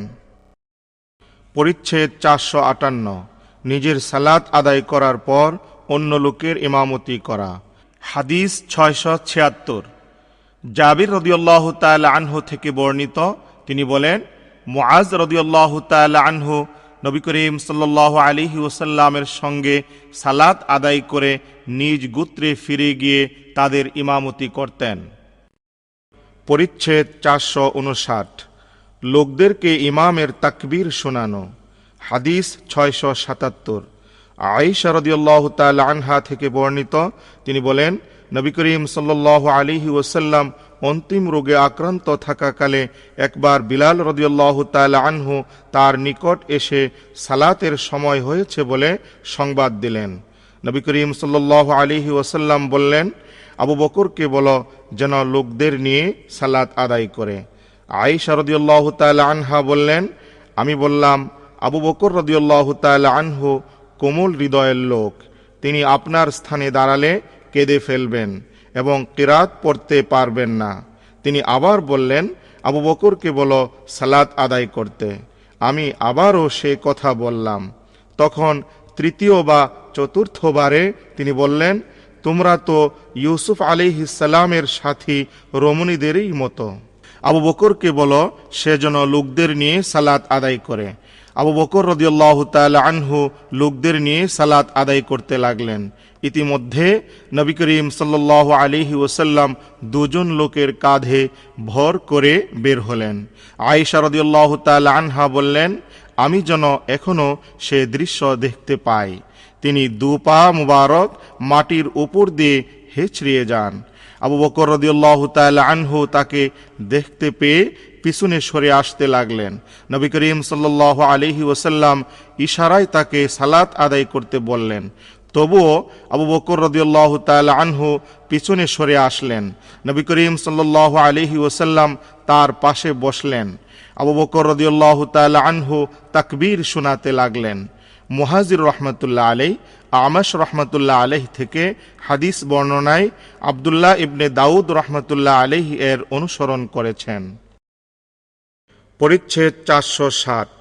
পরিচ্ছেদ চারশো আটান্ন। নিজের সালাত আদায় করার পর অন্য লোকের ইমামতি করা। হাদিস ছয়শো ছিয়াত্তর। জাবির রদিয়াল্লাহ তাল আনহু থেকে বর্ণিত, তিনি বলেন, মুআজ রদিয়াল্লাহ তাল আনহু নবী করিম সাল্লাহ আলিহি ওসাল্লামের সঙ্গে সালাত আদায় করে নিজ গুত্রে ফিরে গিয়ে তাদের ইমামতি করতেন। পরিচ্ছেদ চারশো উনষাট। লোকদেরকে ইমামের তাকবীর শোনানো। হাদিস ছয়শো সাতাত্তর। আয়েশা রদিয়াল্লাহ তাল আনহা থেকে বর্ণিত। তিনি বলেন, নবী করিম সাল্লাহ আলিহি ওসাল্লাম অন্তিম রোগে আক্রান্ত থাকাকালে একবার বিলাল রদিয়াল্লাহ তাআলা আনহু তার নিকট এসে সালাতের সময় হয়েছে বলে সংবাদ দিলেন। নবী করিম সাল্লাহ আলিহি ওসাল্লাম বললেন, আবু বকরকে বলো যেন লোকদের নিয়ে সালাত আদায় করে। আয়েশা রদিয়াল্লাহ তাআলা আনহা বললেন, আমি বললাম, আবু বকর রদিয়াল্লাহ তাআলা আনহু কোমল হৃদয়ের লোক। তিনি আপনার স্থানে দাঁড়ালে কেঁদে ফেলবেন। এবং কিরাত পড়তে পারবেন না। তিনি আবার বললেন, আবু বকরকে বলো, সালাত আদায় করতে। আমি আবারও সে কথা বললাম। তখন তৃতীয় বা চতুর্থবারে তিনি বললেন, তোমরা তো ইউসুফ আলিহিসাল্লামের সাথী রমণীদেরই মতো। আবু বকরকে বলো, সে যেন লোকদের নিয়ে সালাত আদায় করে। আবু বকর রদিয়াল্লাহ তাল আনহু লোকদের নিয়ে সালাত আদায় করতে লাগলেন। ইতিমধ্যে নবী করিম সাল্লাল্লাহু আলাইহি ওসাল্লাম দুজন লোকের কাঁধে ভর করে বের হলেন। আয়েশা রদিয়াল্লাহ তাআলা আনহা বললেন, আমি যেন এখনও সে দৃশ্য দেখতে পাই। তিনি দু পা মুবারক মাটির উপর দিয়ে হেঁচড়িয়ে যান। আবু বকর রদিয়াল্লাহ তাআলা আনহু তাকে দেখতে পেয়ে পিছনে সরে আসতে লাগলেন। নবী করিম সাল্লাল্লাহু আলিহি ওসাল্লাম ইশারায় তাকে সালাত আদায় করতে বললেন। তবুও আবু বকর রদিয়াল্লাহ তাআলা আনহু পিছনে সরে আসলেন। নবী করিম সাল্লাল্লাহু আলাইহি ওসাল্লাম তার পাশে বসলেন। আবু বকর রদিয়াল্লাহ তাআলা আনহু তাকবীর শোনাতে লাগলেন। মুহাজির রহমতুল্লাহ আলাই আমাশ রহমতুল্লাহ আলহ থেকে হাদিস বর্ণনায় আবদুল্লাহ ইবনে দাউদ রহমতুল্লাহ আলহ এর অনুসরণ করেছেন। পরিচ্ছেদ চারশো ষাট।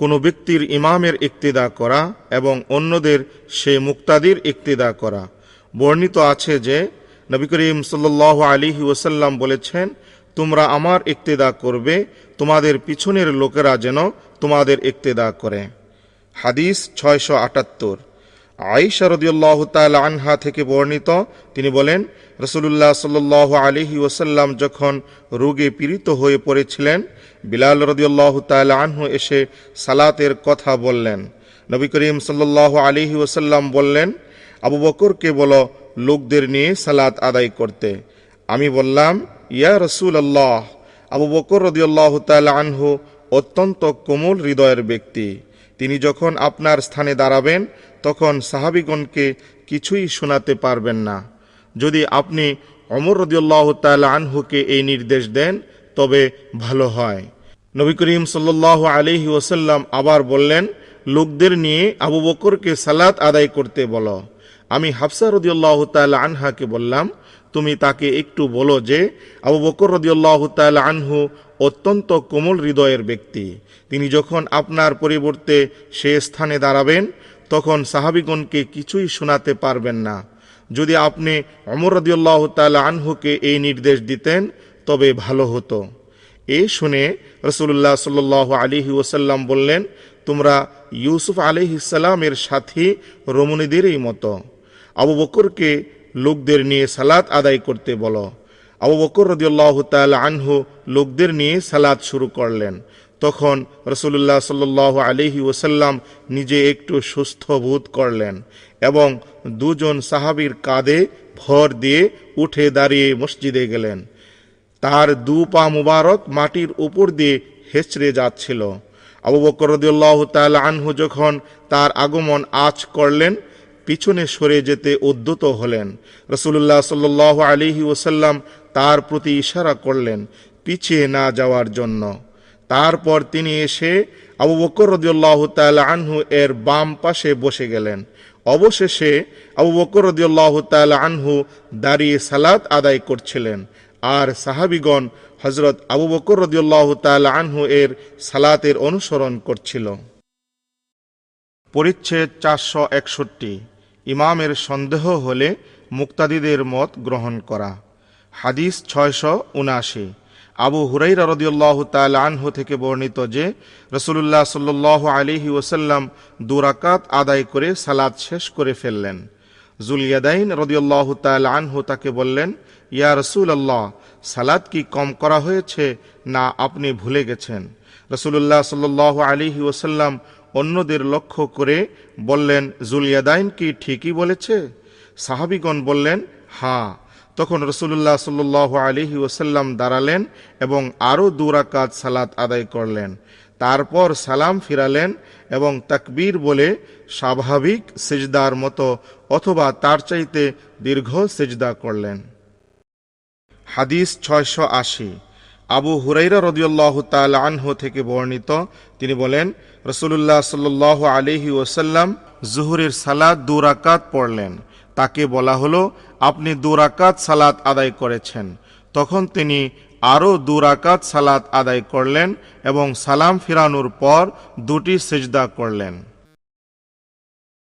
কোনো ব্যক্তির ইমামের ইক্তিদা করা এবং অন্যদের সে মুক্তাদির ইক্তিদা করা। বর্ণিত আছে যে, নবী করিম সাল্ল আলী ওসাল্লাম বলেছেন, তোমরা আমার ইক্তিদা করবে, তোমাদের পিছনের লোকেরা যেন তোমাদের ইক্তিদা করে। হাদিস ছয়শো আটাত্তর। আইসা রদিউল্লাহ তাল আনহা থেকে বর্ণিত, তিনি বলেন রসুল্লাহ সাল্লাহ আলিহি ওসাল্লাম যখন রোগে পীড়িত হয়ে পড়েছিলেন, বিলাল রদিউল্লাহ তাল আনহু এসে সালাতের কথা বললেন। নবী করিম সাল্লাহ আলিহি ওসাল্লাম বললেন, আবু বকরকে বলো, লোকদের নিয়ে সালাত আদায় করতে। আমি বললাম, ইয়া রসুল আল্লাহ আবু বকর রদিউল্লাহ তাল আনহু অত্যন্ত কোমল হৃদয়ের ব্যক্তি। তিনি যখন আপনার স্থানে দাঁড়াবেন তখন সাহাবিগণকে কিছুই শোনাতে পারবেন না। যদি আপনি অমর রদিউল্লাহ তাল আনহুকে এই নির্দেশ দেন, তবে ভালো হয়। নবী করিম সাল্লাহ আলহি ওসাল্লাম আবার বললেন, লোকদের নিয়ে আবু বকরকে সালাত আদায় করতে বলো। আমি হাফসা রদিউল্লাহ তাল আনহাকে বললাম, তুমি তাকে একটু বলো যে, আবু বকর রদিউল্লাহ তাল আনহু অত্যন্ত কোমল হৃদয়ের ব্যক্তি। তিনি যখন আপনার পরিবর্তে সে স্থানে দাঁড়াবেন তখন সাহাবিগণকে কিছুই শোনাতে পারবেন না। যদি আপনি অমর রদিউল্লাহ তাল আনহুকে এই নির্দেশ দিতেন, তবে ভালো হতো। এ শুনে রসুল্লাহ সাল আলিহি ওসাল্লাম বললেন, তোমরা ইউসুফ আলিহিসাল্লামের সাথী রমণীদেরই মতো। আবু বকরকে লোকদের নিয়ে সালাত আদায় করতে বলো। আবু বকর রদিউল্লাহ তাল আনহু লোকদের নিয়ে সালাত শুরু করলেন। তখন রসুল্লাহ সাল্লাহ আলহি ওসাল্লাম নিজে একটু সুস্থ বোধ করলেন এবং দুজন সাহাবির কাঁধে ভর দিয়ে উঠে দাঁড়িয়ে মসজিদে গেলেন। তার দু পা মুবারক মাটির উপর দিয়ে হেঁচড়ে যাচ্ছিল। আবু বকর রদিউল্লাহ তাল আনহু যখন তার আগমন আজ করলেন, পিছনে সরে যেতে উদ্যত হলেন। রসুল্লাহ সাল্লাহ আলিহি ওসাল্লাম তার প্রতি ইশারা করলেন, পিছিয়ে না যাওয়ার জন্য। তারপর তিনি এসে আবু বকর রদিউল্লাহ তাল আনহু এর বাম পাশে বসে গেলেন। অবশেষে আবু বকর রদিউল্লাহ তাল আনহু দাঁড়িয়ে সালাত আদায় করছিলেন। আর সাহাবিগণ হজরত আবু বকর রদিউল্লাহ তাল আনহু এর সালাতের অনুসরণ করছিল। পরিচ্ছেদ চারশো একষট্টি। ইমামের সন্দেহ হলে মুক্তাদিদের মত গ্রহণ করা। হাদিস ছয়শো উনাশি। আবু হুরাই রদিউল্লাহ তাল আনহু থেকে বর্ণিত যে রসুল্লাহ সাল্লাহ আলিহি ওসাল্লাম দুরাকাত আদায় করে সালাদ শেষ করে ফেললেন। জুলিয়াদাইন রদিউল্লাহ তাল আনহু তাকে বললেন, ইয়া রসুল আল্লাহ সালাদ কি কম করা হয়েছে না আপনি ভুলে গেছেন? রসুল্লাহ সাল্লাহ আলিহি ওসাল্লাম অন্যদের লক্ষ্য করে বললেন জুলিয়াদাইন কি ঠিকই বলেছে? সাহাবিগণ বললেন হ্যাঁ। তখন রসুল্লাহ সাল্লাহ আলহি ওসাল্লাম দাঁড়ালেন এবং আরও দুরাকাত সালাত আদায় করলেন। তারপর সালাম ফিরালেন এবং তাকবীর বলে স্বাভাবিক সেজদার মতো অথবা তার চাইতে দীর্ঘ সেজদা করলেন। হাদিস ছয়শো আশি। আবু হুরাইরা রদিউল্লাহ তাল আনহু থেকে বর্ণিত, তিনি বলেন রসুল্লাহ সাল্লাহ আলহি ওসাল্লাম জুহুরের সালাদ দুরাকাত পড়লেন। তাকে বলা হলো আপনি দুরাকাত সালাত আদায় করেছেন। তখন তিনি আরও দুরাকাত সালাত আদায় করলেন এবং সালাম ফিরানোর পর দুটি সেজদা করলেন।